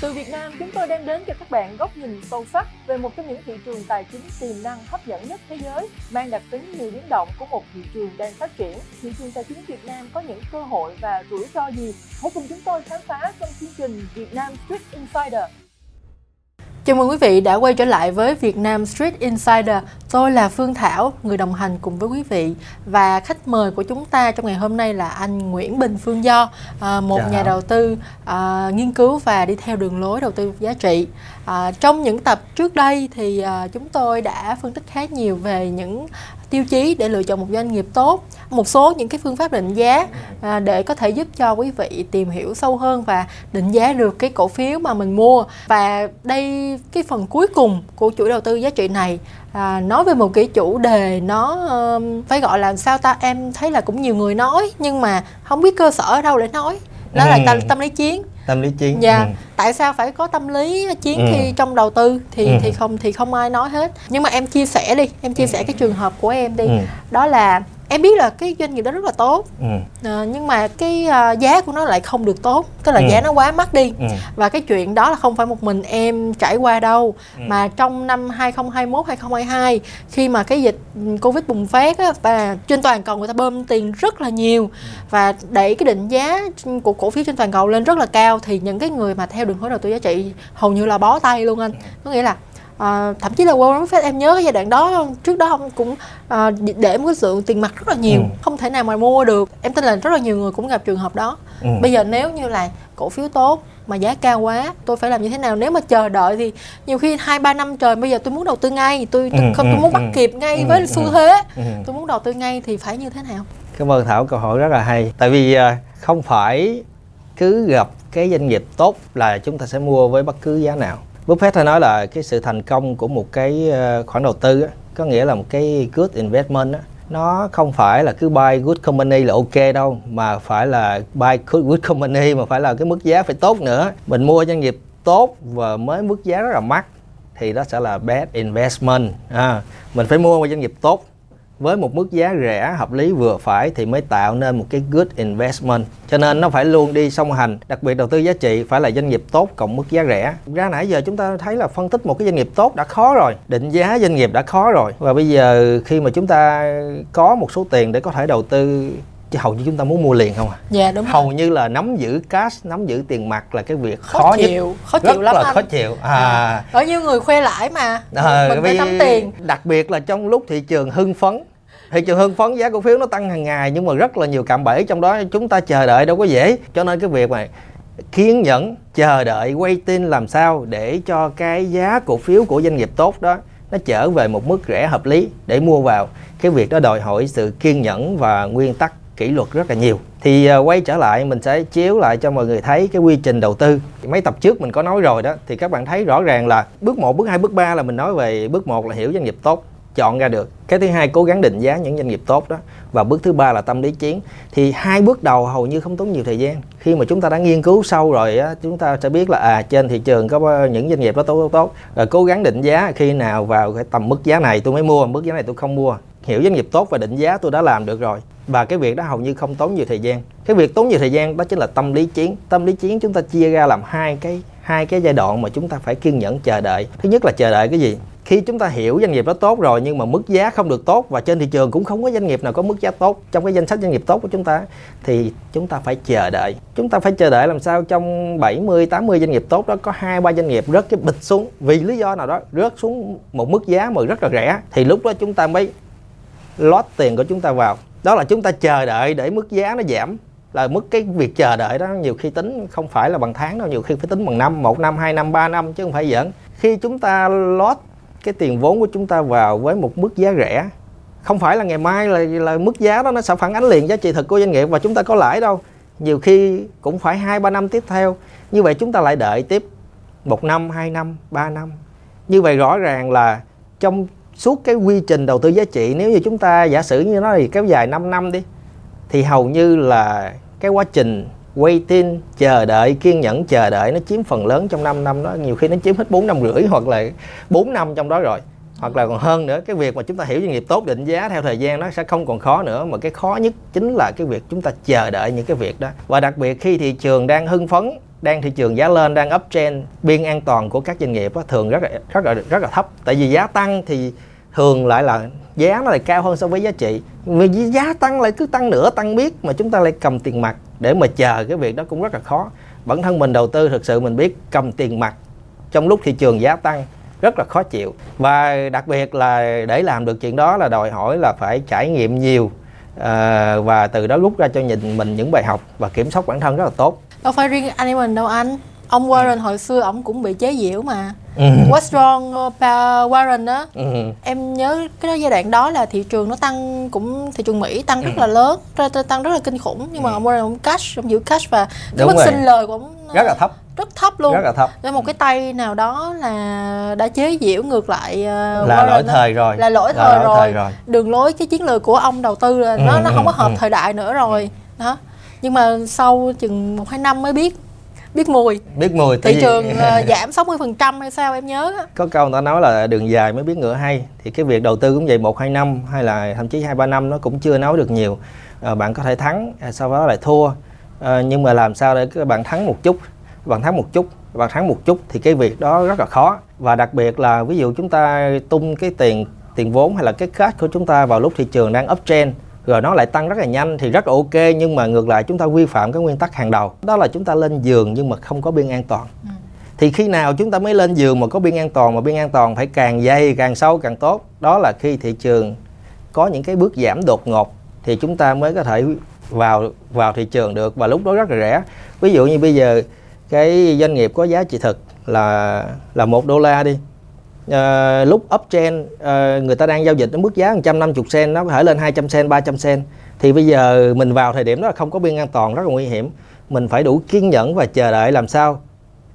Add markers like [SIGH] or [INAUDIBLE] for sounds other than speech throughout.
Từ Việt Nam, chúng tôi đem đến cho các bạn góc nhìn sâu sắc về một trong những thị trường tài chính tiềm năng hấp dẫn nhất thế giới, mang đặc tính nhiều biến động của một thị trường đang phát triển. Thị trường tài chính Việt Nam có những cơ hội và rủi ro gì? Hãy cùng chúng tôi khám phá trong chương trình Việt Nam Street Insider. Chào mừng quý vị đã quay trở lại với Việt Nam Street Insider. Tôi là Phương Thảo, người đồng hành cùng với quý vị và khách mời của chúng ta trong ngày hôm nay là anh Nguyễn Bình Phương Do, à, một Chào. nhà đầu tư à, nghiên cứu và đi theo đường lối đầu tư giá trị. À, trong những tập trước đây thì à, chúng tôi đã phân tích khá nhiều về những tiêu chí để lựa chọn một doanh nghiệp tốt một số những cái phương pháp định giá à, để có thể giúp cho quý vị tìm hiểu sâu hơn và định giá được cái cổ phiếu mà mình mua. Và đây cái phần cuối cùng của chuỗi đầu tư giá trị này à, nói về một cái chủ đề nó um, phải gọi là sao ta? Em thấy là cũng nhiều người nói nhưng mà không biết cơ sở ở đâu để nói. Đó ừ. là tâm, tâm lý chiến tâm lý chiến dạ ừ. tại sao phải có tâm lý chiến ừ. khi trong đầu tư thì ừ. thì không thì không ai nói hết nhưng mà em chia sẻ đi em chia ừ. sẻ cái trường hợp của em đi ừ. đó là em biết là cái doanh nghiệp đó rất là tốt ừ. à, nhưng mà cái uh, giá của nó lại không được tốt tức là ừ. giá nó quá mắc đi ừ. và cái chuyện đó là không phải một mình em trải qua đâu ừ. mà trong năm 2021 2022 khi mà cái dịch covid bùng phát á, và trên toàn cầu người ta bơm tiền rất là nhiều ừ. và đẩy cái định giá của cổ phiếu trên toàn cầu lên rất là cao thì những cái người mà theo đường lối đầu tư giá trị hầu như là bó tay luôn anh có nghĩa là à, thậm chí là Warren Buffett em nhớ cái giai đoạn đó trước đó ông cũng à, để một cái lượng tiền mặt rất là nhiều ừ. không thể nào mà mua được. Em tin là rất là nhiều người cũng gặp trường hợp đó. Ừ. bây giờ nếu như là cổ phiếu tốt mà giá cao quá tôi phải làm như thế nào? Nếu mà chờ đợi thì nhiều khi hai ba năm trời bây giờ tôi muốn đầu tư ngay tôi, tôi ừ, không tôi ừ, muốn bắt ừ, kịp ngay ừ, với xu thế. Ừ. tôi muốn đầu tư ngay thì phải như thế nào? Cảm ơn thảo câu hỏi rất là hay tại vì à, không phải cứ gặp cái doanh nghiệp tốt là chúng ta sẽ mua với bất cứ giá nào Buffett hay nói là cái sự thành công của một cái ờ, khoản đầu tư á, có nghĩa là một cái good investment á, nó không phải là cứ buy good company là ok đâu mà phải là buy good company mà phải là cái mức giá phải tốt nữa. Mình mua doanh nghiệp tốt và mới mức giá rất là mắc thì đó sẽ là bad investment. À, mình phải mua một doanh nghiệp tốt với một mức giá rẻ hợp lý vừa phải thì mới tạo nên một cái good investment. Cho nên nó phải luôn đi song hành đặc biệt đầu tư giá trị phải là doanh nghiệp tốt cộng mức giá rẻ. Ra nãy giờ chúng ta thấy là phân tích một cái doanh nghiệp tốt đã khó rồi định giá doanh nghiệp đã khó rồi. Và bây giờ khi mà chúng ta có một số tiền để có thể đầu tư chứ hầu như chúng ta muốn mua liền không à? Dạ đúng hầu rồi. như là nắm giữ cash nắm giữ tiền mặt là cái việc khó, khó chịu nhất khó chịu rất lắm là anh. khó chịu à, à. có nhiều người khoe lãi mà. À, mình phải nắm tiền. đặc biệt là trong lúc thị trường hưng phấn thị trường hưng phấn giá cổ phiếu nó tăng hàng ngày nhưng mà rất là nhiều cạm bẫy trong đó chúng ta chờ đợi đâu có dễ. Cho nên cái việc mà kiên nhẫn chờ đợi quay tin làm sao để cho cái giá cổ phiếu của doanh nghiệp tốt đó nó trở về một mức rẻ hợp lý để mua vào. Cái việc đó đòi hỏi sự kiên nhẫn và nguyên tắc kỷ luật rất là nhiều. Thì ờ, quay trở lại mình sẽ chiếu lại cho mọi người thấy cái quy trình đầu tư. Mấy tập trước mình có nói rồi đó thì các bạn thấy rõ ràng là bước 1, bước 2, bước 3 là mình nói về bước 1 là hiểu doanh nghiệp tốt chọn ra được. Cái thứ hai, cố gắng định giá những doanh nghiệp tốt đó. Và bước thứ ba là tâm lý chiến. Thì hai bước đầu hầu như không tốn nhiều thời gian. Khi mà chúng ta đã nghiên cứu sâu rồi á, chúng ta sẽ biết là à trên thị trường có những doanh nghiệp đó tốt tốt tốt. Rồi cố gắng định giá khi nào vào cái tầm mức giá này tôi mới mua, mức giá này tôi không mua. Hiểu doanh nghiệp tốt và định giá tôi đã làm được rồi. Và cái việc đó hầu như không tốn nhiều thời gian. Cái việc tốn nhiều thời gian đó chính là tâm lý chiến. Tâm lý chiến chúng ta chia ra làm hai cái hai cái giai đoạn mà chúng ta phải kiên nhẫn chờ đợi. Thứ nhất là chờ đợi cái gì? Khi chúng ta hiểu doanh nghiệp đó tốt rồi nhưng mà mức giá không được tốt và trên thị trường cũng không có doanh nghiệp nào có mức giá tốt trong cái danh sách doanh nghiệp tốt của chúng ta, thì chúng ta phải chờ đợi. Chúng ta phải chờ đợi làm sao trong 70 80 doanh nghiệp tốt đó có hai, ba doanh nghiệp rớt cái bịch xuống vì lý do nào đó, rớt xuống một mức giá mà rất là rẻ, thì lúc đó chúng ta mới lót tiền của chúng ta vào. Đó là chúng ta chờ đợi để mức giá nó giảm là mức cái việc chờ đợi đó. Nhiều khi tính không phải là bằng tháng đâu, nhiều khi phải tính bằng năm, một năm, hai năm, ba năm chứ không phải giỡn. Khi chúng ta lót cái tiền vốn của chúng ta vào với một mức giá rẻ, không phải là ngày mai là là mức giá đó nó sẽ phản ánh liền giá trị thực của doanh nghiệp và chúng ta có lãi đâu. Nhiều khi cũng phải hai, ba năm tiếp theo. Như vậy chúng ta lại đợi tiếp một năm, hai năm, ba năm. Như vậy rõ ràng là trong suốt cái quy trình đầu tư giá trị, nếu như chúng ta giả sử như nó thì kéo dài 5 năm đi, thì hầu như là cái quá trình waiting chờ đợi kiên nhẫn chờ đợi nó chiếm phần lớn trong 5 năm đó. Nhiều khi nó chiếm hết 4 năm rưỡi hoặc là 4 năm trong đó rồi. Hoặc là còn hơn nữa cái việc mà chúng ta hiểu doanh nghiệp tốt định giá theo thời gian nó sẽ không còn khó nữa. Mà cái khó nhất chính là cái việc chúng ta chờ đợi những cái việc đó. Và đặc biệt khi thị trường đang hưng phấn đang thị trường giá lên đang uptrend biên an toàn của các doanh nghiệp đó, thường rất là rất là rất là thấp. Tại vì giá tăng thì thường lại là giá nó lại cao hơn so với giá trị. Vì giá tăng lại cứ tăng nữa tăng biết mà chúng ta lại cầm tiền mặt để mà chờ cái việc đó cũng rất là khó. Bản thân mình đầu tư thực sự mình biết cầm tiền mặt trong lúc thị trường giá tăng rất là khó chịu. Và đặc biệt là để làm được chuyện đó là đòi hỏi là phải trải nghiệm nhiều à, và từ đó rút ra cho nhìn mình những bài học và kiểm soát bản thân rất là tốt. Đâu phải riêng anh em mình đâu anh. Ông Warren hồi xưa ông cũng bị chế giễu mà ừ. What's wrong about Warren đó ừ. em nhớ cái giai đoạn đó là thị trường nó tăng cũng thị trường Mỹ tăng rất ừ. là lớn tăng rất là kinh khủng nhưng mà ừ. ông Warren ông cash ông giữ cash và cái mức sinh lời của ông rất là thấp rất thấp luôn rất là thấp Nên một cái tay nào đó là đã chế giễu ngược lại uh, là lỗi thời rồi là lỗi thời, là lỗi rồi. thời rồi đường lối cái chiến lược của ông đầu tư là ừ, nó nó không có hợp ừ. thời đại nữa rồi đó nhưng mà sau chừng một hai năm mới biết biết mùi. Biết mùi thị trường uh, [LAUGHS] giảm 60 phần trăm hay sao em nhớ có câu người ta nói là đường dài mới biết ngựa hay. Thì cái việc đầu tư cũng vậy một hai năm hay là thậm chí hai ba năm nó cũng chưa nói được nhiều. À, bạn có thể thắng à, sau đó lại thua. À, nhưng mà làm sao để các bạn thắng một chút? Bạn thắng một chút bạn thắng một chút thì cái việc đó rất là khó. Và đặc biệt là ví dụ chúng ta tung cái tiền tiền vốn hay là cái cash của chúng ta vào lúc thị trường đang uptrend rồi nó lại tăng rất là nhanh thì rất là ok nhưng mà ngược lại chúng ta vi phạm cái nguyên tắc hàng đầu. Đó là chúng ta lên giường nhưng mà không có biên an toàn. Ừ. thì khi nào chúng ta mới lên giường mà có biên an toàn mà biên an toàn phải càng dày càng sâu càng tốt. Đó là khi thị trường có những cái bước giảm đột ngột thì chúng ta mới có thể vào vào thị trường được. Và lúc đó rất là rẻ. Ví dụ như bây giờ cái doanh nghiệp có giá trị thực là là một đô la đi uh, lúc uptrend uh, người ta đang giao dịch ở mức giá 150 sen nó có thể lên 200 sen 300 sen thì bây giờ mình vào thời điểm đó là không có biên an toàn rất là nguy hiểm mình phải đủ kiên nhẫn và chờ đợi làm sao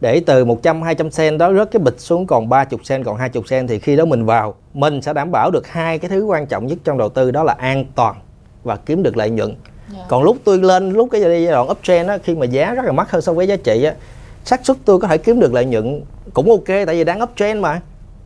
để từ 100 200 sen đó rớt cái bịch xuống còn 30 sen còn 20 sen thì khi đó mình vào mình sẽ đảm bảo được hai cái thứ quan trọng nhất trong đầu tư đó là an toàn và kiếm được lợi nhuận yeah. Dạ. còn lúc tôi lên lúc cái giai đoạn uptrend á khi mà giá rất là mắc hơn so với giá trị á xác suất tôi có thể kiếm được lợi nhuận cũng ok tại vì đang uptrend mà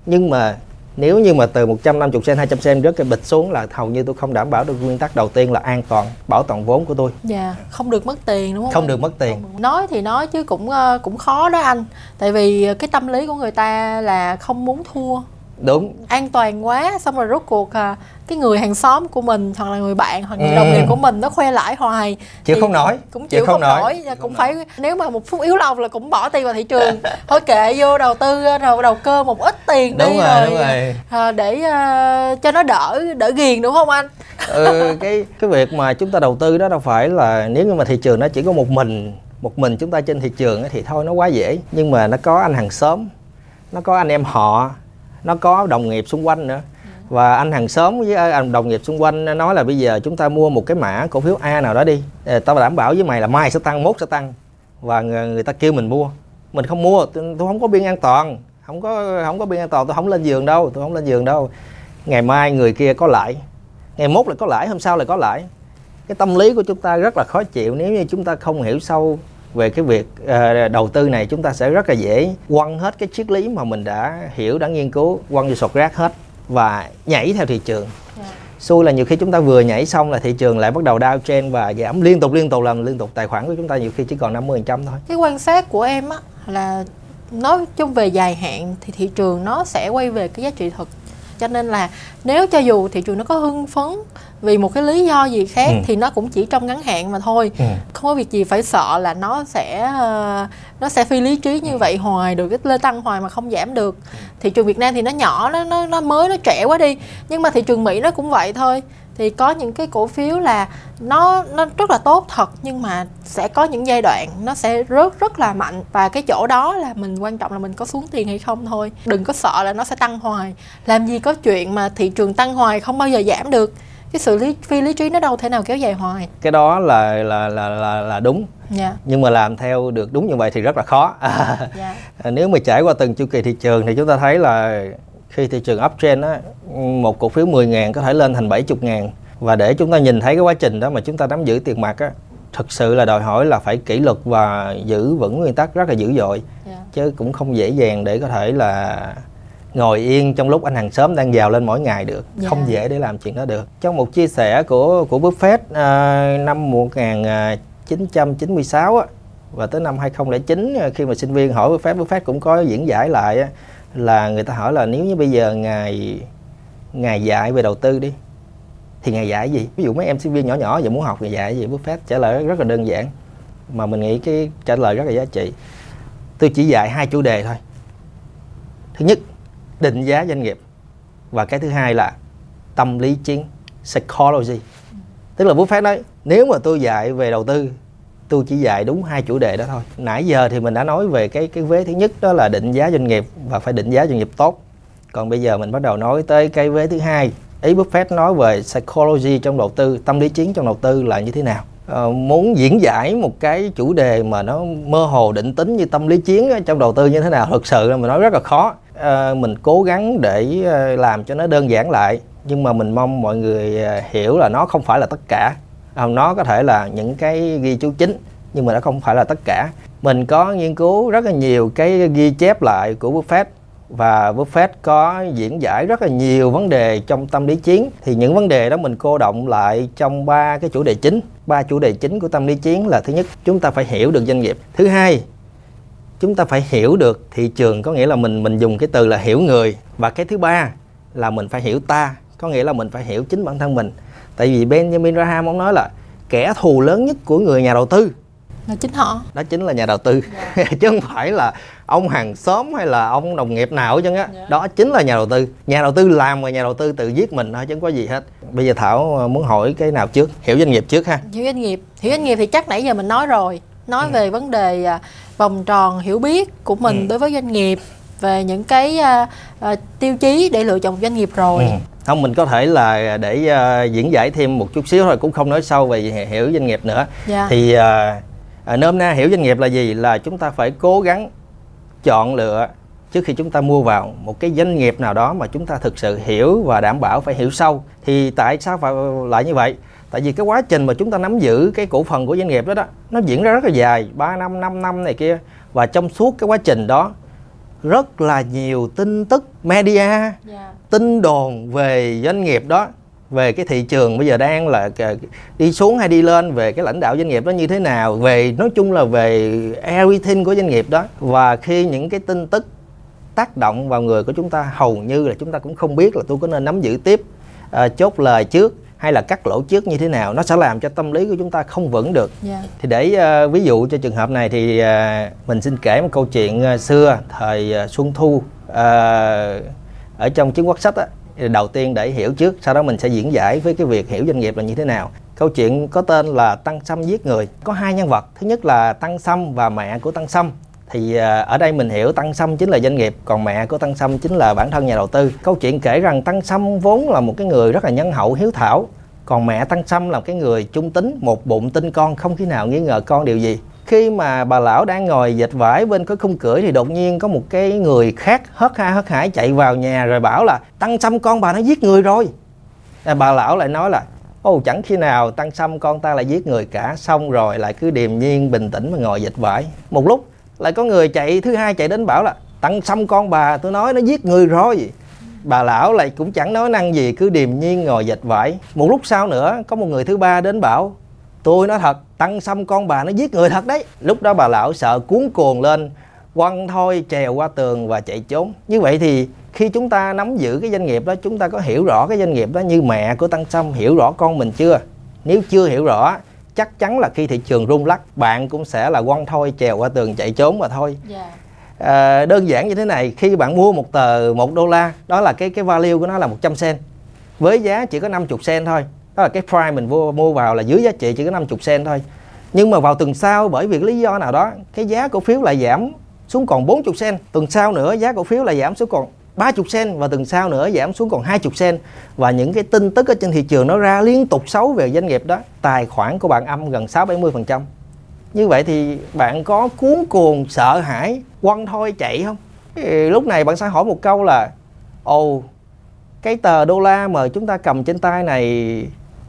nhưng mà nếu như mà từ 150 sen 200 sen rớt cái bịch xuống là hầu như tôi không đảm bảo được nguyên tắc đầu tiên là an toàn bảo toàn vốn của tôi. Dạ yeah, không được mất tiền đúng không? Không được mất tiền. Nói thì nói chứ cũng ờ, cũng khó đó anh. Tại vì cái tâm lý của người ta là không muốn thua đúng. An toàn quá xong rồi rốt cuộc à, cái người hàng xóm của mình hoặc là người bạn hoặc người ừ. đồng nghiệp của mình nó khoe lãi hoài. Chịu không nổi. cũng chịu, chịu không, không nổi, nổi. cũng phải nếu mà một phút yếu lòng là cũng bỏ tiền vào thị trường. Thôi kệ vô đầu tư đầu đầu cơ một ít tiền đúng đi rồi, rồi, đúng rồi. À, để uh, cho nó đỡ đỡ ghiền đúng không anh? Ừ, cái cái việc mà chúng ta đầu tư đó đâu phải là nếu như mà thị trường nó chỉ có một mình một mình chúng ta trên thị trường thì thôi nó quá dễ. Nhưng mà nó có anh hàng xóm nó có anh em họ nó có đồng nghiệp xung quanh nữa. Và anh hàng xóm với à, anh đồng nghiệp xung quanh nói là bây giờ chúng ta mua một cái mã cổ phiếu A nào đó đi. Ờ, tao đảm bảo với mày là mai sẽ tăng mốt sẽ tăng. Và người, người ta kêu mình mua. Mình không mua tôi, tôi không có biên an toàn. Không có không có biên an toàn tôi không lên giường đâu tôi không lên giường đâu. Ngày mai người kia có lãi. Ngày mốt lại có lãi hôm sau lại có lãi. Cái tâm lý của chúng ta rất là khó chịu nếu như chúng ta không hiểu sâu về cái việc uh, đầu tư này chúng ta sẽ rất là dễ quăng hết cái triết lý mà mình đã hiểu đã nghiên cứu quăng vô sọt rác hết và nhảy theo thị trường yeah. Dạ. xui là nhiều khi chúng ta vừa nhảy xong là thị trường lại bắt đầu down trend và giảm liên tục liên tục làm liên tục tài khoản của chúng ta nhiều khi chỉ còn 50 trăm thôi cái quan sát của em á là nói chung về dài hạn thì thị trường nó sẽ quay về cái giá trị thực cho nên là nếu cho dù thị trường nó có hưng phấn vì một cái lý do gì khác ừ. thì nó cũng chỉ trong ngắn hạn mà thôi ừ. không có việc gì phải sợ là nó sẽ uh, nó sẽ phi lý trí như ừ. vậy hoài được cái lên tăng hoài mà không giảm được thị trường Việt Nam thì nó nhỏ nó nó nó mới nó trẻ quá đi nhưng mà thị trường Mỹ nó cũng vậy thôi thì có những cái cổ phiếu là nó nó rất là tốt thật nhưng mà sẽ có những giai đoạn nó sẽ rớt rất là mạnh và cái chỗ đó là mình quan trọng là mình có xuống tiền hay không thôi đừng có sợ là nó sẽ tăng hoài làm gì có chuyện mà thị trường tăng hoài không bao giờ giảm được cái sự lý phi lý trí nó đâu thể nào kéo dài hoài cái đó là là là là, là đúng yeah. Dạ. nhưng mà làm theo được đúng như vậy thì rất là khó yeah. Dạ. [LAUGHS] nếu mà trải qua từng chu kỳ thị trường thì chúng ta thấy là khi thị trường uptrend á một cổ phiếu 10 ngàn có thể lên thành 70 ngàn và để chúng ta nhìn thấy cái quá trình đó mà chúng ta nắm giữ tiền mặt á thực sự là đòi hỏi là phải kỷ luật và giữ vững nguyên tắc rất là dữ dội yeah. Dạ. chứ cũng không dễ dàng để có thể là ngồi yên trong lúc anh hàng xóm đang giàu lên mỗi ngày được yeah. Dạ. không dễ để làm chuyện đó được trong một chia sẻ của của Buffett uh, năm 1996 á và tới năm 2009 khi mà sinh viên hỏi Buffett Buffett cũng có diễn giải lại là người ta hỏi là nếu như bây giờ ngài ngài dạy về đầu tư đi, thì ngài dạy gì? Ví dụ mấy em sinh viên nhỏ nhỏ giờ muốn học, ngài dạy gì? Buffett trả lời rất là đơn giản. Mà mình nghĩ cái trả lời rất là giá trị. Tôi chỉ dạy hai chủ đề thôi. Thứ nhất, định giá doanh nghiệp. Và cái thứ hai là tâm lý chiến, psychology. Tức là Buffett nói, nếu mà tôi dạy về đầu tư tôi chỉ dạy đúng hai chủ đề đó thôi. Nãy giờ thì mình đã nói về cái cái vế thứ nhất đó là định giá doanh nghiệp và phải định giá doanh nghiệp tốt. Còn bây giờ mình bắt đầu nói tới cái vế thứ hai. Ý Buffett nói về psychology trong đầu tư tâm lý chiến trong đầu tư là như thế nào. À, muốn diễn giải một cái chủ đề mà nó mơ hồ định tính như tâm lý chiến trong đầu tư như thế nào thực sự là mình nói rất là khó. À, mình cố gắng để ờ, làm cho nó đơn giản lại nhưng mà mình mong mọi người hiểu là nó không phải là tất cả nó có thể là những cái ghi chú chính, nhưng mà nó không phải là tất cả. Mình có nghiên cứu rất là nhiều cái ghi chép lại của Buffett và Buffett có diễn giải rất là nhiều vấn đề trong tâm lý chiến. Thì những vấn đề đó mình cô động lại trong ba cái chủ đề chính. Ba chủ đề chính của tâm lý chiến là thứ nhất, chúng ta phải hiểu được doanh nghiệp. Thứ hai, chúng ta phải hiểu được thị trường, có nghĩa là mình mình dùng cái từ là hiểu người. Và cái thứ ba là mình phải hiểu ta, có nghĩa là mình phải hiểu chính bản thân mình tại vì Benjamin Graham ông nói là kẻ thù lớn nhất của người nhà đầu tư là chính họ đó chính là nhà đầu tư yeah. Dạ. [LAUGHS] chứ không phải là ông hàng xóm hay là ông đồng nghiệp nào chứ á yeah. Dạ. đó chính là nhà đầu tư nhà đầu tư làm mà nhà đầu tư tự giết mình thôi chứ không có gì hết bây giờ thảo ờ, muốn hỏi cái nào trước hiểu doanh nghiệp trước ha hiểu doanh nghiệp hiểu doanh nghiệp thì chắc nãy giờ mình nói rồi nói ừ. về vấn đề à, vòng tròn hiểu biết của mình ừ. đối với doanh nghiệp về những cái uh, uh, tiêu chí để lựa chọn doanh nghiệp rồi ừ. Không mình có thể là để uh, diễn giải thêm một chút xíu thôi cũng không nói sâu về hiểu doanh nghiệp nữa yeah. Dạ. thì uh, nôm na hiểu doanh nghiệp là gì là chúng ta phải cố gắng chọn lựa trước khi chúng ta mua vào một cái doanh nghiệp nào đó mà chúng ta thực sự hiểu và đảm bảo phải hiểu sâu thì tại sao phải lại như vậy tại vì cái quá trình mà chúng ta nắm giữ cái cổ phần của doanh nghiệp đó đó nó diễn ra rất là dài 3 năm 5 năm này kia và trong suốt cái quá trình đó rất là nhiều tin tức media yeah. Dạ. tin đồn về doanh nghiệp đó về cái thị trường bây giờ đang là đi xuống hay đi lên về cái lãnh đạo doanh nghiệp đó như thế nào về nói chung là về everything của doanh nghiệp đó và khi những cái tin tức tác động vào người của chúng ta hầu như là chúng ta cũng không biết là tôi có nên nắm giữ tiếp uh, chốt lời trước hay là cắt lỗ trước như thế nào nó sẽ làm cho tâm lý của chúng ta không vững được yeah. Dạ. thì để uh, ví dụ cho trường hợp này thì uh, mình xin kể một câu chuyện uh, xưa thời uh, xuân thu uh, ở trong chứng quốc sách á, đầu tiên để hiểu trước sau đó mình sẽ diễn giải với cái việc hiểu doanh nghiệp là như thế nào câu chuyện có tên là tăng sâm giết người có hai nhân vật thứ nhất là tăng sâm và mẹ của tăng sâm thì à, ở đây mình hiểu tăng sâm chính là doanh nghiệp còn mẹ của tăng sâm chính là bản thân nhà đầu tư. Câu chuyện kể rằng tăng sâm vốn là một cái người rất là nhân hậu hiếu thảo còn mẹ tăng sâm là cái người trung tính một bụng tin con không khi nào nghi ngờ con điều gì. Khi mà bà lão đang ngồi dệt vải bên cái khung cửa thì đột nhiên có một cái người khác hớt ha hớt hải chạy vào nhà rồi bảo là tăng sâm con bà nó giết người rồi. À, bà lão lại nói là ô chẳng khi nào tăng sâm con ta lại giết người cả xong rồi lại cứ điềm nhiên bình tĩnh mà ngồi dệt vải. Một lúc lại có người chạy, thứ hai chạy đến bảo là tăng sâm con bà, tôi nói nó giết người rồi bà lão lại cũng chẳng nói năng gì, cứ điềm nhiên ngồi dệt vải. Một lúc sau nữa, có một người thứ ba đến bảo, tôi nói thật tăng xăm con bà nó giết người thật đấy. Lúc đó bà lão sợ cuốn cuồng lên, quăng thôi trèo qua tường và chạy trốn. Như vậy thì khi chúng ta nắm giữ cái doanh nghiệp đó, chúng ta có hiểu rõ cái doanh nghiệp đó như mẹ của tăng sâm, hiểu rõ con mình chưa? Nếu chưa hiểu rõ chắc chắn là khi thị trường rung lắc bạn cũng sẽ là quăng thôi trèo qua tường chạy trốn mà thôi yeah. Dạ. à, đơn giản như thế này khi bạn mua một tờ một đô la đó là cái cái value của nó là 100 cent với giá chỉ có 50 cent thôi đó là cái price mình mua, mua vào là dưới giá trị chỉ có 50 cent thôi nhưng mà vào tuần sau bởi vì lý do nào đó cái giá cổ phiếu lại giảm xuống còn 40 cent tuần sau nữa giá cổ phiếu lại giảm xuống còn 30 cent và tuần sau nữa giảm xuống còn 20 cent và những cái tin tức ở trên thị trường nó ra liên tục xấu về doanh nghiệp đó tài khoản của bạn âm gần 6 70 phần trăm như vậy thì bạn có cuốn cuồng sợ hãi quăng thôi chạy không thì lúc này bạn sẽ hỏi một câu là ồ cái tờ đô la mà chúng ta cầm trên tay này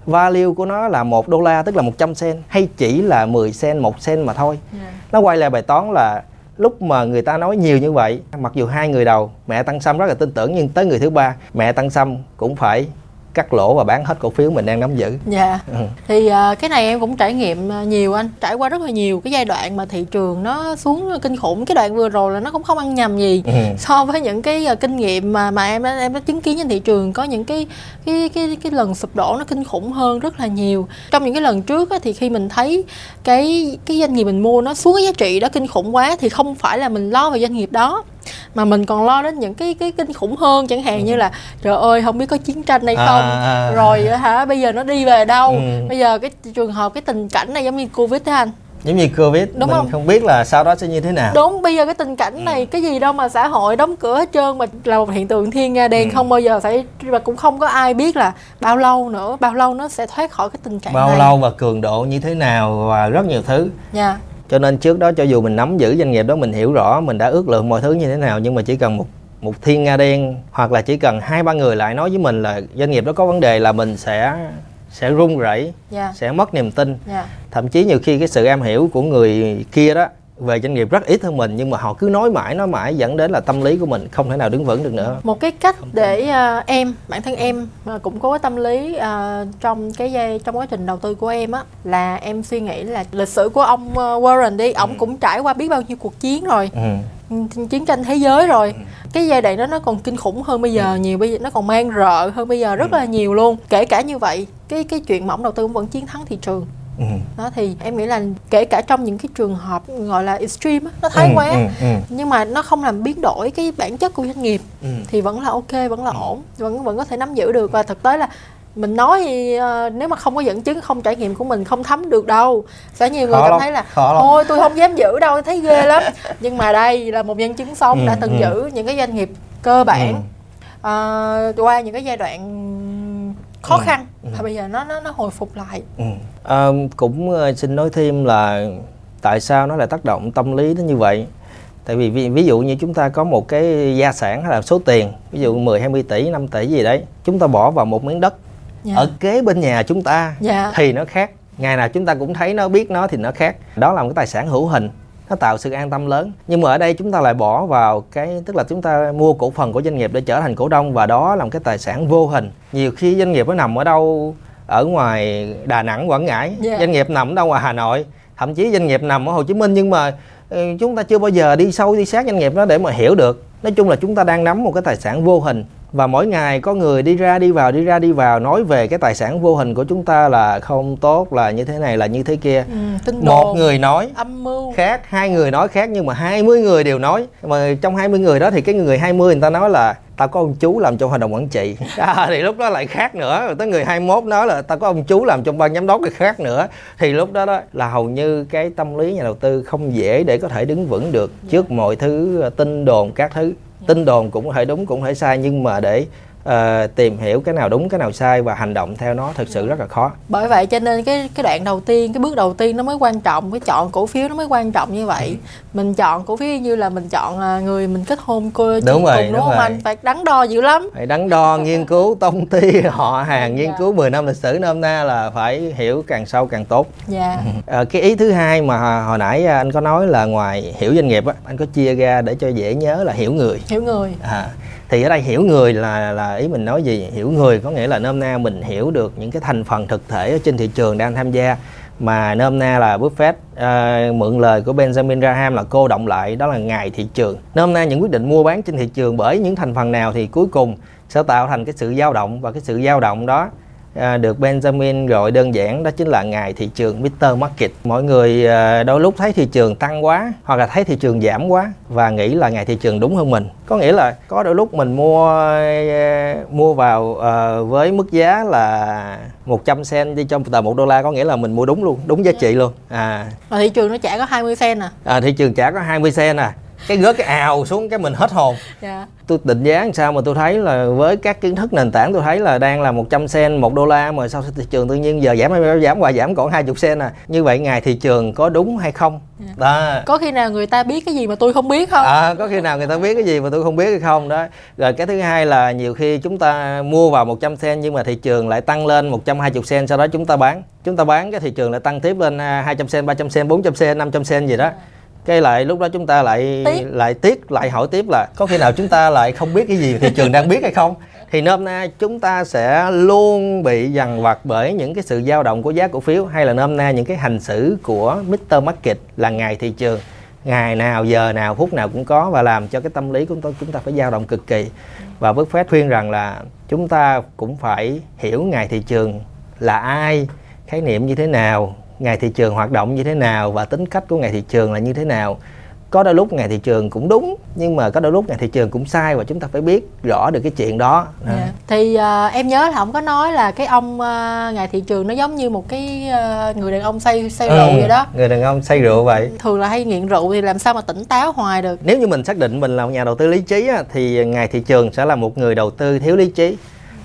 value của nó là một đô la tức là 100 cent hay chỉ là 10 cent một cent mà thôi yeah. Dạ. nó quay lại bài toán là lúc mà người ta nói nhiều như vậy, mặc dù hai người đầu, mẹ tăng sâm rất là tin tưởng, nhưng tới người thứ ba, mẹ tăng sâm cũng phải cắt lỗ và bán hết cổ phiếu mình đang nắm giữ. Dạ. Ừ. thì uh, cái này em cũng trải nghiệm à, nhiều anh. Trải qua rất là nhiều cái giai đoạn mà thị trường nó xuống kinh khủng. Cái đoạn vừa rồi là nó cũng không ăn nhầm gì ừ. so với những cái uh, kinh nghiệm mà mà em em đã chứng kiến trên thị trường. Có những cái cái cái cái lần sụp đổ nó kinh khủng hơn rất là nhiều. Trong những cái lần trước á, thì khi mình thấy cái cái doanh nghiệp mình mua nó xuống cái giá trị đó kinh khủng quá thì không phải là mình lo về doanh nghiệp đó mà mình còn lo đến những cái cái kinh khủng hơn chẳng hạn ừ. như là trời ơi không biết có chiến tranh hay không à, à, à. rồi hả bây giờ nó đi về đâu ừ. bây giờ cái trường hợp cái tình cảnh này giống như covid thế anh giống như covid đúng mình không? không biết là sau đó sẽ như thế nào đúng bây giờ cái tình cảnh này ừ. cái gì đâu mà xã hội đóng cửa hết trơn mà là một hiện tượng thiên nga đen ừ. không bao giờ xảy và cũng không có ai biết là bao lâu nữa bao lâu nó sẽ thoát khỏi cái tình trạng bao này. lâu và cường độ như thế nào và rất nhiều thứ yeah. Cho nên trước đó cho dù mình nắm giữ doanh nghiệp đó mình hiểu rõ mình đã ước lượng mọi thứ như thế nào nhưng mà chỉ cần một một thiên nga đen hoặc là chỉ cần hai ba người lại nói với mình là doanh nghiệp đó có vấn đề là mình sẽ sẽ run rẩy yeah. Dạ. sẽ mất niềm tin yeah. Dạ. thậm chí nhiều khi cái sự am hiểu của người kia đó về doanh nghiệp rất ít hơn mình nhưng mà họ cứ nói mãi nói mãi dẫn đến là tâm lý của mình không thể nào đứng vững được nữa một cái cách để uh, em bản thân em uh, củng cố tâm lý uh, trong cái dây trong quá trình đầu tư của em á là em suy nghĩ là lịch sử của ông Warren đi ông ừ. cũng trải qua biết bao nhiêu cuộc chiến rồi ừ chiến tranh thế giới rồi ừ. cái giai đoạn đó nó còn kinh khủng hơn bây giờ ừ. nhiều bây giờ nó còn mang rợ hơn bây giờ rất ừ. là nhiều luôn kể cả như vậy cái cái chuyện mỏng đầu tư cũng vẫn chiến thắng thị trường Ừ. đó thì em nghĩ là kể cả trong những cái trường hợp gọi là extreme nó thái ừ, quá ừ, ừ. nhưng mà nó không làm biến đổi cái bản chất của doanh nghiệp ừ. thì vẫn là ok vẫn là ừ. ổn vẫn vẫn có thể nắm giữ được và thực tế là mình nói thì uh, nếu mà không có dẫn chứng không trải nghiệm của mình không thấm được đâu sẽ nhiều người cảm thấy là thôi tôi không dám giữ đâu thấy ghê lắm [LAUGHS] nhưng mà đây là một nhân chứng sống ừ, đã từng ừ. giữ những cái doanh nghiệp cơ bản ừ. uh, qua những cái giai đoạn khó ừ. khăn ừ. và bây giờ nó nó nó hồi phục lại ừ. à, cũng uh, xin nói thêm là tại sao nó lại tác động tâm lý đến như vậy tại vì ví, ví dụ như chúng ta có một cái gia sản hay là số tiền ví dụ 10 20 tỷ 5 tỷ gì đấy chúng ta bỏ vào một miếng đất yeah. Dạ. ở kế bên nhà chúng ta yeah. Dạ. thì nó khác ngày nào chúng ta cũng thấy nó biết nó thì nó khác đó là một cái tài sản hữu hình nó tạo sự an tâm lớn nhưng mà ở đây chúng ta lại bỏ vào cái tức là chúng ta mua cổ phần của doanh nghiệp để trở thành cổ đông và đó là một cái tài sản vô hình nhiều khi doanh nghiệp nó nằm ở đâu ở ngoài Đà Nẵng Quảng Ngãi yeah. Dạ. doanh nghiệp nằm ở đâu ngoài Hà Nội thậm chí doanh nghiệp nằm ở Hồ Chí Minh nhưng mà ừ, chúng ta chưa bao giờ đi sâu đi sát doanh nghiệp đó để mà hiểu được nói chung là chúng ta đang nắm một cái tài sản vô hình và mỗi ngày có người đi ra đi vào đi ra đi vào nói về cái tài sản vô hình của chúng ta là không tốt là như thế này là như thế kia. Ừ, một đồn, người nói âm mưu. khác hai người nói khác nhưng mà 20 người đều nói. Mà trong 20 người đó thì cái người 20 người ta nói là tao có ông chú làm trong hội đồng quản trị. [LAUGHS] À, thì lúc đó lại khác nữa. Rồi tới người 21 nói là tao có ông chú làm trong ban giám đốc thì khác nữa. Thì lúc đó đó là hầu như cái tâm lý nhà đầu tư không dễ để có thể đứng vững được trước mọi thứ tin đồn các thứ tin đồn cũng có thể đúng cũng có thể sai nhưng mà để uh, tìm hiểu cái nào đúng cái nào sai và hành động theo nó thực sự rất là khó bởi vậy cho nên cái cái đoạn đầu tiên cái bước đầu tiên nó mới quan trọng cái chọn cổ phiếu nó mới quan trọng như vậy ừ. mình chọn cổ phiếu như là mình chọn à, người mình kết hôn cô đúng rồi cùng, đúng, đúng không rồi. anh phải đắn đo dữ lắm phải đắn đo nghiên cứu tông [LAUGHS] ty họ hàng nghiên dạ. cứu 10 năm lịch sử nôm na là phải hiểu càng sâu càng tốt dạ. à, [LAUGHS] cái ý thứ hai mà hồi nãy anh có nói là ngoài hiểu doanh nghiệp á anh có chia ra để cho dễ nhớ là hiểu người hiểu người à thì ở đây hiểu người là là ý mình nói gì? Hiểu người có nghĩa là nôm na mình hiểu được những cái thành phần thực thể ở trên thị trường đang tham gia. Mà nôm na là Buffett uh, ờ, mượn lời của Benjamin Graham là cô động lại đó là ngày thị trường. Nôm na những quyết định mua bán trên thị trường bởi những thành phần nào thì cuối cùng sẽ tạo thành cái sự dao động. Và cái sự dao động đó à, được Benjamin gọi đơn giản đó chính là ngày thị trường Mr. Market. Mọi người à, đôi lúc thấy thị trường tăng quá hoặc là thấy thị trường giảm quá và nghĩ là ngày thị trường đúng hơn mình. Có nghĩa là có đôi lúc mình mua à, mua vào với mức giá là 100 cent đi trong tờ 1 đô la có nghĩa là mình mua đúng luôn, đúng giá trị luôn. À. Mà thị trường nó trả có 20 cent à. À thị trường trả có 20 cent à cái gớt cái ào xuống cái mình hết hồn. Yeah. tôi định giá làm sao mà tôi thấy là với các kiến thức nền tảng tôi thấy là đang là 100 sen một đô la mà sau thị trường tự nhiên giờ giảm giảm qua giảm còn 20 sen à. Như vậy ngày thị trường có đúng hay không? Yeah. đó. Có khi nào người ta biết cái gì mà tôi không biết không? À, có khi nào người ta biết cái gì mà tôi không biết hay không đó. Rồi cái thứ hai là nhiều khi chúng ta mua vào 100 sen nhưng mà thị trường lại tăng lên 120 sen sau đó chúng ta bán. Chúng ta bán cái thị trường lại tăng tiếp lên 200 sen 300 sen 400 sen 500 sen gì đó. Yeah cái lại lúc đó chúng ta lại Tiếc. lại tiếc lại hỏi tiếp là có khi nào chúng ta lại không biết cái gì thị trường đang biết hay không thì nôm na chúng ta sẽ luôn bị dằn vặt bởi những cái sự dao động của giá cổ phiếu hay là nôm na những cái hành xử của Mr. Market là ngày thị trường ngày nào giờ nào phút nào cũng có và làm cho cái tâm lý của chúng ta chúng ta phải dao động cực kỳ và Buffett khuyên rằng là chúng ta cũng phải hiểu ngày thị trường là ai khái niệm như thế nào ngày thị trường hoạt động như thế nào và tính cách của ngày thị trường là như thế nào. Có đôi lúc ngày thị trường cũng đúng nhưng mà có đôi lúc ngày thị trường cũng sai và chúng ta phải biết rõ được cái chuyện đó. Dạ. thì à, em nhớ là không có nói là cái ông à, ngày thị trường nó giống như một cái à, người đàn ông say say Ừ, rượu vậy đó. người đàn ông say rượu vậy. Thường là hay nghiện rượu thì làm sao mà tỉnh táo hoài được? Nếu như mình xác định mình là một nhà đầu tư lý trí á, thì ngày thị trường sẽ là một người đầu tư thiếu lý trí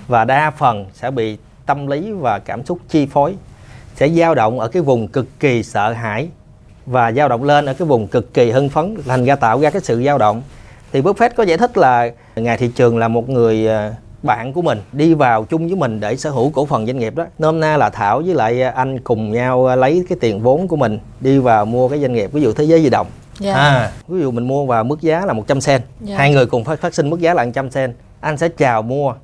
và đa phần sẽ bị tâm lý và cảm xúc chi phối sẽ dao động ở cái vùng cực kỳ sợ hãi và dao động lên ở cái vùng cực kỳ hưng phấn thành ra tạo ra cái sự dao động thì Buffett có giải thích là ngày thị trường là một người à, bạn của mình đi vào chung với mình để sở hữu cổ phần doanh nghiệp đó nôm na là thảo với lại anh cùng nhau à, lấy cái tiền vốn của mình đi vào mua cái doanh nghiệp ví dụ thế giới di động Dạ. À, ví dụ mình mua vào mức giá là 100 sen, Dạ. hai người cùng phát phát sinh mức giá là 100 sen, anh sẽ chào mua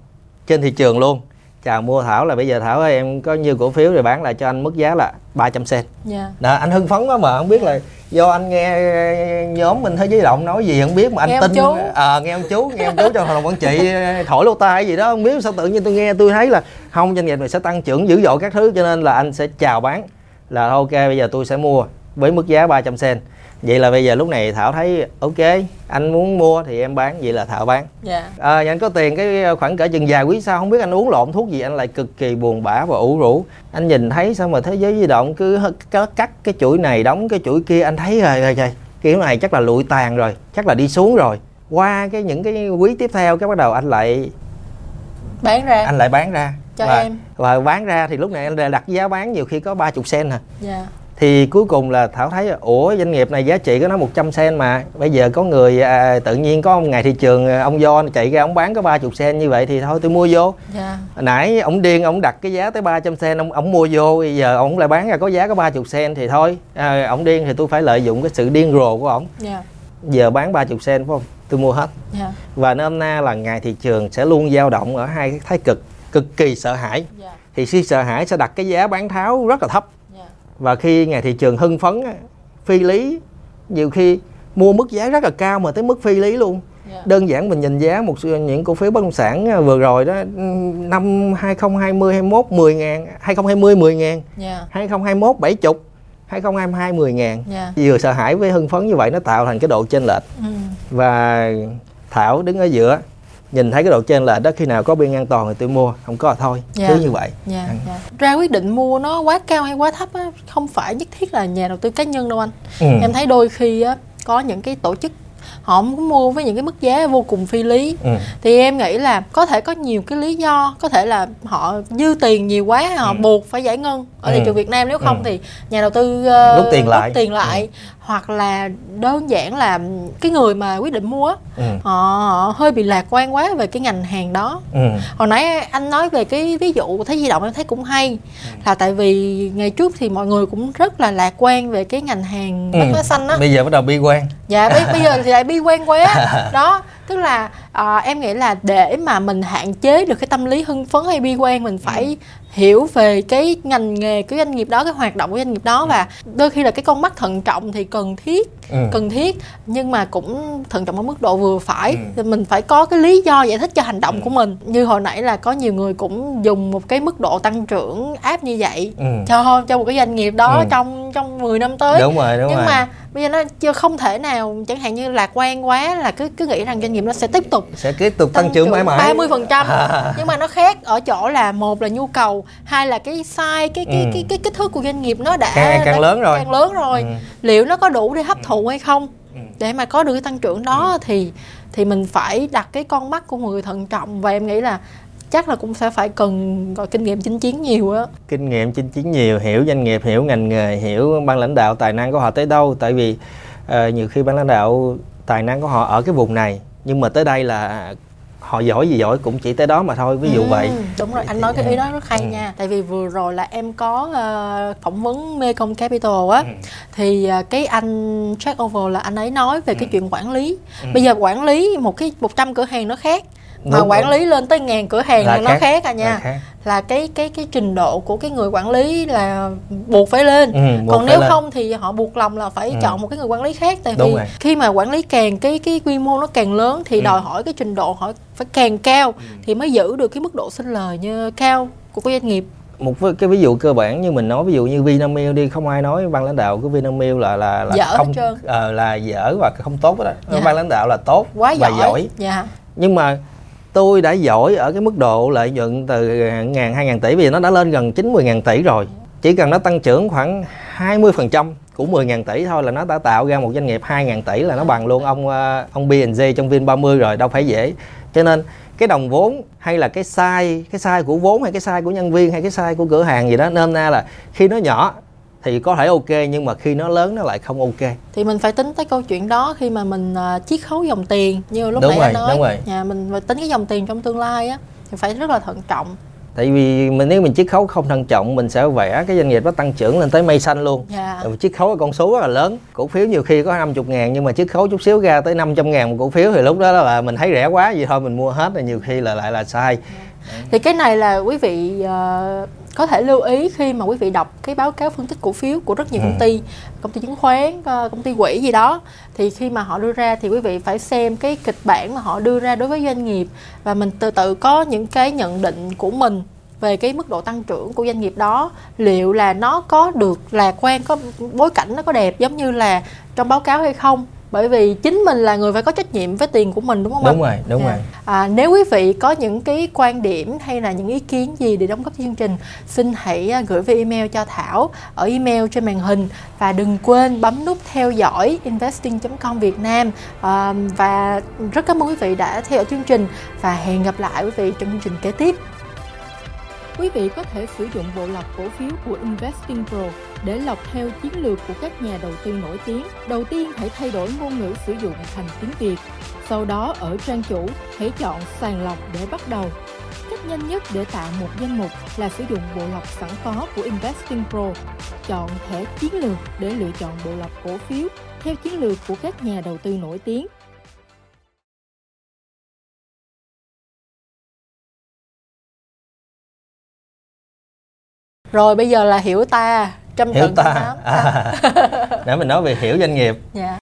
trên thị trường luôn. Chào mua Thảo là bây giờ Thảo ơi em có nhiêu cổ phiếu rồi bán lại cho anh mức giá là 300 sen. Dạ. Đó, anh hưng phấn quá mà không biết là do anh nghe nhóm mình thế giới động nói gì không biết mà anh Nghe tin chú. à, nghe ông chú nghe ông chú trong đồng quản trị thổi lỗ tai gì đó không biết sao tự nhiên tôi nghe tôi thấy là không doanh nghiệp này sẽ tăng trưởng dữ dội các thứ cho nên là anh sẽ chào bán là ok bây giờ tôi sẽ mua với mức giá 300 sen vậy là bây giờ lúc này thảo thấy ok anh muốn mua thì em bán vậy là thảo bán. Dạ. à, anh có tiền cái khoảng cỡ chừng vài quý sau không biết anh uống lộn thuốc gì anh lại cực kỳ buồn bã và ủ rũ. Anh nhìn thấy sao mà thế giới di động cứ cắt cái chuỗi này đóng cái chuỗi kia anh thấy rồi rồi trời kiểu này chắc là lụi tàn rồi chắc là đi xuống rồi. Qua cái những cái quý tiếp theo cái bắt đầu anh lại bán ra. Anh lại bán ra. Cho và, em. và bán ra thì lúc này anh đặt giá bán nhiều khi có 30 sen hả dạ thì cuối cùng là thảo thấy ủa doanh nghiệp này giá trị của nó 100 sen mà. Bây giờ có người à, tự nhiên có một ngày thị trường à, ông do chạy ra ông bán có 30 sen như vậy thì thôi tôi mua vô. Dạ. Nãy ông điên ông đặt cái giá tới 300 sen ông ông mua vô bây giờ ông lại bán ra có giá có 30 sen thì thôi. À, ông điên thì tôi phải lợi dụng cái sự điên rồ của ông. Dạ. Giờ bán 30 sen phải không? Tôi mua hết. Dạ. Và nôm na là ngày thị trường sẽ luôn dao động ở hai cái thái cực cực kỳ sợ hãi. Dạ. Thì khi sợ hãi sẽ đặt cái giá bán tháo rất là thấp và khi ngày thị trường hưng phấn phi lý nhiều khi mua mức giá rất là cao mà tới mức phi lý luôn. Dạ. Đơn giản mình nhìn giá một những cổ phiếu bất động sản à, vừa rồi đó năm 2020 21 10 ngàn 2020 10 ngàn. Dạ. 2021 70 2022 10 ngàn. Dạ. Vừa sợ hãi với hưng phấn như vậy nó tạo thành cái độ chênh lệch. Ừ. và Thảo đứng ở giữa nhìn thấy cái độ chênh lệch đó khi nào có biên an toàn thì tôi mua không có là thôi Dạ. cứ như vậy Dạ, dạ. Ra quyết định mua nó quá cao hay quá thấp á, không phải nhất thiết là nhà đầu tư cá nhân đâu anh. Ừ. Em thấy đôi khi á, có những cái tổ chức họ muốn mua với những cái mức giá vô cùng phi lý Ừ. thì em nghĩ là có thể có nhiều cái lý do có thể là họ dư tiền nhiều quá họ Ừ. buộc phải giải ngân ở thị Ừ. trường Việt Nam nếu không Ừ. thì nhà đầu tư ờ, Rút tiền lại. rút tiền lại hoặc là đơn giản là cái người mà quyết định mua á, Ừ. họ, hơi bị lạc quan quá về cái ngành hàng đó Ừ. hồi nãy anh nói về cái ví dụ thấy di động em thấy cũng hay Ừ. là tại vì ngày trước thì mọi người cũng rất là lạc quan về cái ngành hàng Ừ. bách hóa xanh á bây giờ bắt đầu bi quan dạ bây, bây giờ thì lại bi quan quá [LAUGHS] đó tức là à, em nghĩ là để mà mình hạn chế được cái tâm lý hưng phấn hay bi quan mình phải Ừ. hiểu về cái ngành nghề cái doanh nghiệp đó cái hoạt động của doanh nghiệp đó và đôi khi là cái con mắt thận trọng thì cần thiết Ừ. cần thiết nhưng mà cũng thận trọng ở mức độ vừa phải Ừ. mình phải có cái lý do giải thích cho hành động của mình như hồi nãy là có nhiều người cũng dùng một cái mức độ tăng trưởng áp như vậy Ừ. cho cho một cái doanh nghiệp đó Ừ. trong trong 10 năm tới đúng rồi đúng nhưng rồi mà bây giờ nó chưa không thể nào chẳng hạn như lạc quan quá là cứ cứ nghĩ rằng doanh nghiệp nó sẽ tiếp tục sẽ tiếp tục tăng, trưởng mãi mãi 30 phần trăm [LAUGHS] nhưng mà nó khác ở chỗ là một là nhu cầu hai là cái size cái cái Ừ. cái cái kích thước của doanh nghiệp nó đã Càng càng đã- lớn rồi. càng lớn rồi Ừ. liệu nó có đủ để hấp thụ hay không Ừ. để mà có được cái tăng trưởng đó thì thì mình phải đặt cái con mắt của người thận trọng và em nghĩ là chắc là cũng sẽ phải cần gọi kinh nghiệm chinh chiến nhiều á. Kinh nghiệm chinh chiến nhiều hiểu doanh nghiệp hiểu ngành nghề hiểu ban lãnh đạo tài năng của họ tới đâu. Tại vì ờ, nhiều khi ban lãnh đạo tài năng của họ ở cái vùng này nhưng mà tới đây là họ giỏi gì giỏi cũng chỉ tới đó mà thôi ví dụ Ừ, vậy. đúng rồi anh nói cái ý đó rất hay Ừ. nha tại vì vừa rồi là em có ờ, phỏng vấn Mekong Capital á Ừ. thì ờ, cái anh check over là anh ấy nói về cái Ừ. chuyện quản lý. Bây giờ quản lý một cái 100 cửa hàng nó khác mà Đúng, quản đúng. lý lên tới ngàn cửa hàng Là là, nó khác, khác à là nha khác. là cái cái cái trình độ của cái người quản lý là buộc phải lên Ừ, buộc còn nếu lên. không thì họ buộc lòng là phải Ừ. chọn một cái người quản lý khác tại Đúng vì rồi. khi mà quản lý càng cái cái quy mô nó càng lớn thì Ừ. đòi hỏi cái trình độ họ phải càng cao thì mới giữ được cái mức độ sinh lời như cao của cái doanh nghiệp một cái- ví dụ cơ bản như mình nói ví dụ như Vinamilk đi không ai nói ban lãnh đạo của Vinamilk là là là Dở hết không trơn. ờ, là dở và không tốt đó Dạ. ban lãnh đạo là tốt quá và giỏi, giỏi dạ nhưng mà tôi đã giỏi ở cái mức độ lợi nhuận từ ờ, ngàn, hai ngàn tỷ, bây giờ nó đã lên gần 90 ngàn tỷ rồi. Chỉ cần nó tăng trưởng khoảng 20% của 10 ngàn tỷ thôi là nó đã tạo ra một doanh nghiệp 2 ngàn tỷ là nó bằng luôn ông ờ, ông B&G trong Vin 30 rồi, đâu phải dễ. Cho nên cái đồng vốn hay là cái size cái size của vốn hay cái size của nhân viên hay cái size của cửa hàng gì đó nên ra là khi nó nhỏ thì có thể ok nhưng mà khi nó lớn nó lại không ok. Thì mình phải tính tới câu chuyện đó khi mà mình à, chiết khấu dòng tiền. Như lúc Đúng nãy rồi, anh nói đúng rồi. nhà mình phải tính cái dòng tiền trong tương lai á thì phải rất là thận trọng. Tại vì mình nếu mình chiết khấu không thận trọng mình sẽ vẽ cái doanh nghiệp nó tăng trưởng lên tới mây xanh luôn. Dạ. Rồi chiết khấu cái con số rất là lớn. Cổ phiếu nhiều khi có 50 ngàn nhưng mà chiết khấu chút xíu ra tới 500 ngàn một cổ phiếu thì lúc đó là mình thấy rẻ quá vậy thôi mình mua hết rồi nhiều khi là lại là sai. Thì cái này là quý vị ờ, có thể lưu ý khi mà quý vị đọc cái báo cáo phân tích cổ phiếu của rất nhiều Ừ. công ty công ty chứng khoán ờ, công ty quỹ gì đó thì khi mà họ đưa ra thì quý vị phải xem cái kịch bản mà họ đưa ra đối với doanh nghiệp và mình từ từ có những cái nhận định của mình về cái mức độ tăng trưởng của doanh nghiệp đó liệu là nó có được lạc quan có bối cảnh nó có đẹp giống như là trong báo cáo hay không bởi vì chính mình là người phải có trách nhiệm với tiền của mình đúng không ạ? đúng rồi đúng Dạ. rồi À, nếu quý vị có những cái quan điểm hay là những ý kiến gì để đóng góp cho chương trình, xin hãy à, gửi về email cho Thảo ở email trên màn hình và đừng quên bấm nút theo dõi investing.com Việt Nam à, và rất cảm ơn quý vị đã theo dõi chương trình và hẹn gặp lại quý vị trong chương trình kế tiếp. Quý vị có thể sử dụng bộ lọc cổ phiếu của Investing Pro để lọc theo chiến lược của các nhà đầu tư nổi tiếng. Đầu tiên hãy thay đổi ngôn ngữ sử dụng thành tiếng Việt. Sau đó ở trang chủ, hãy chọn sàng lọc để bắt đầu. Cách nhanh nhất để tạo một danh mục là sử dụng bộ lọc sẵn có của Investing Pro. Chọn thẻ chiến lược để lựa chọn bộ lọc cổ phiếu theo chiến lược của các nhà đầu tư nổi tiếng. Rồi bây giờ là hiểu ta trăm hiểu ta thắng. à, để mình nói về hiểu doanh nghiệp Dạ.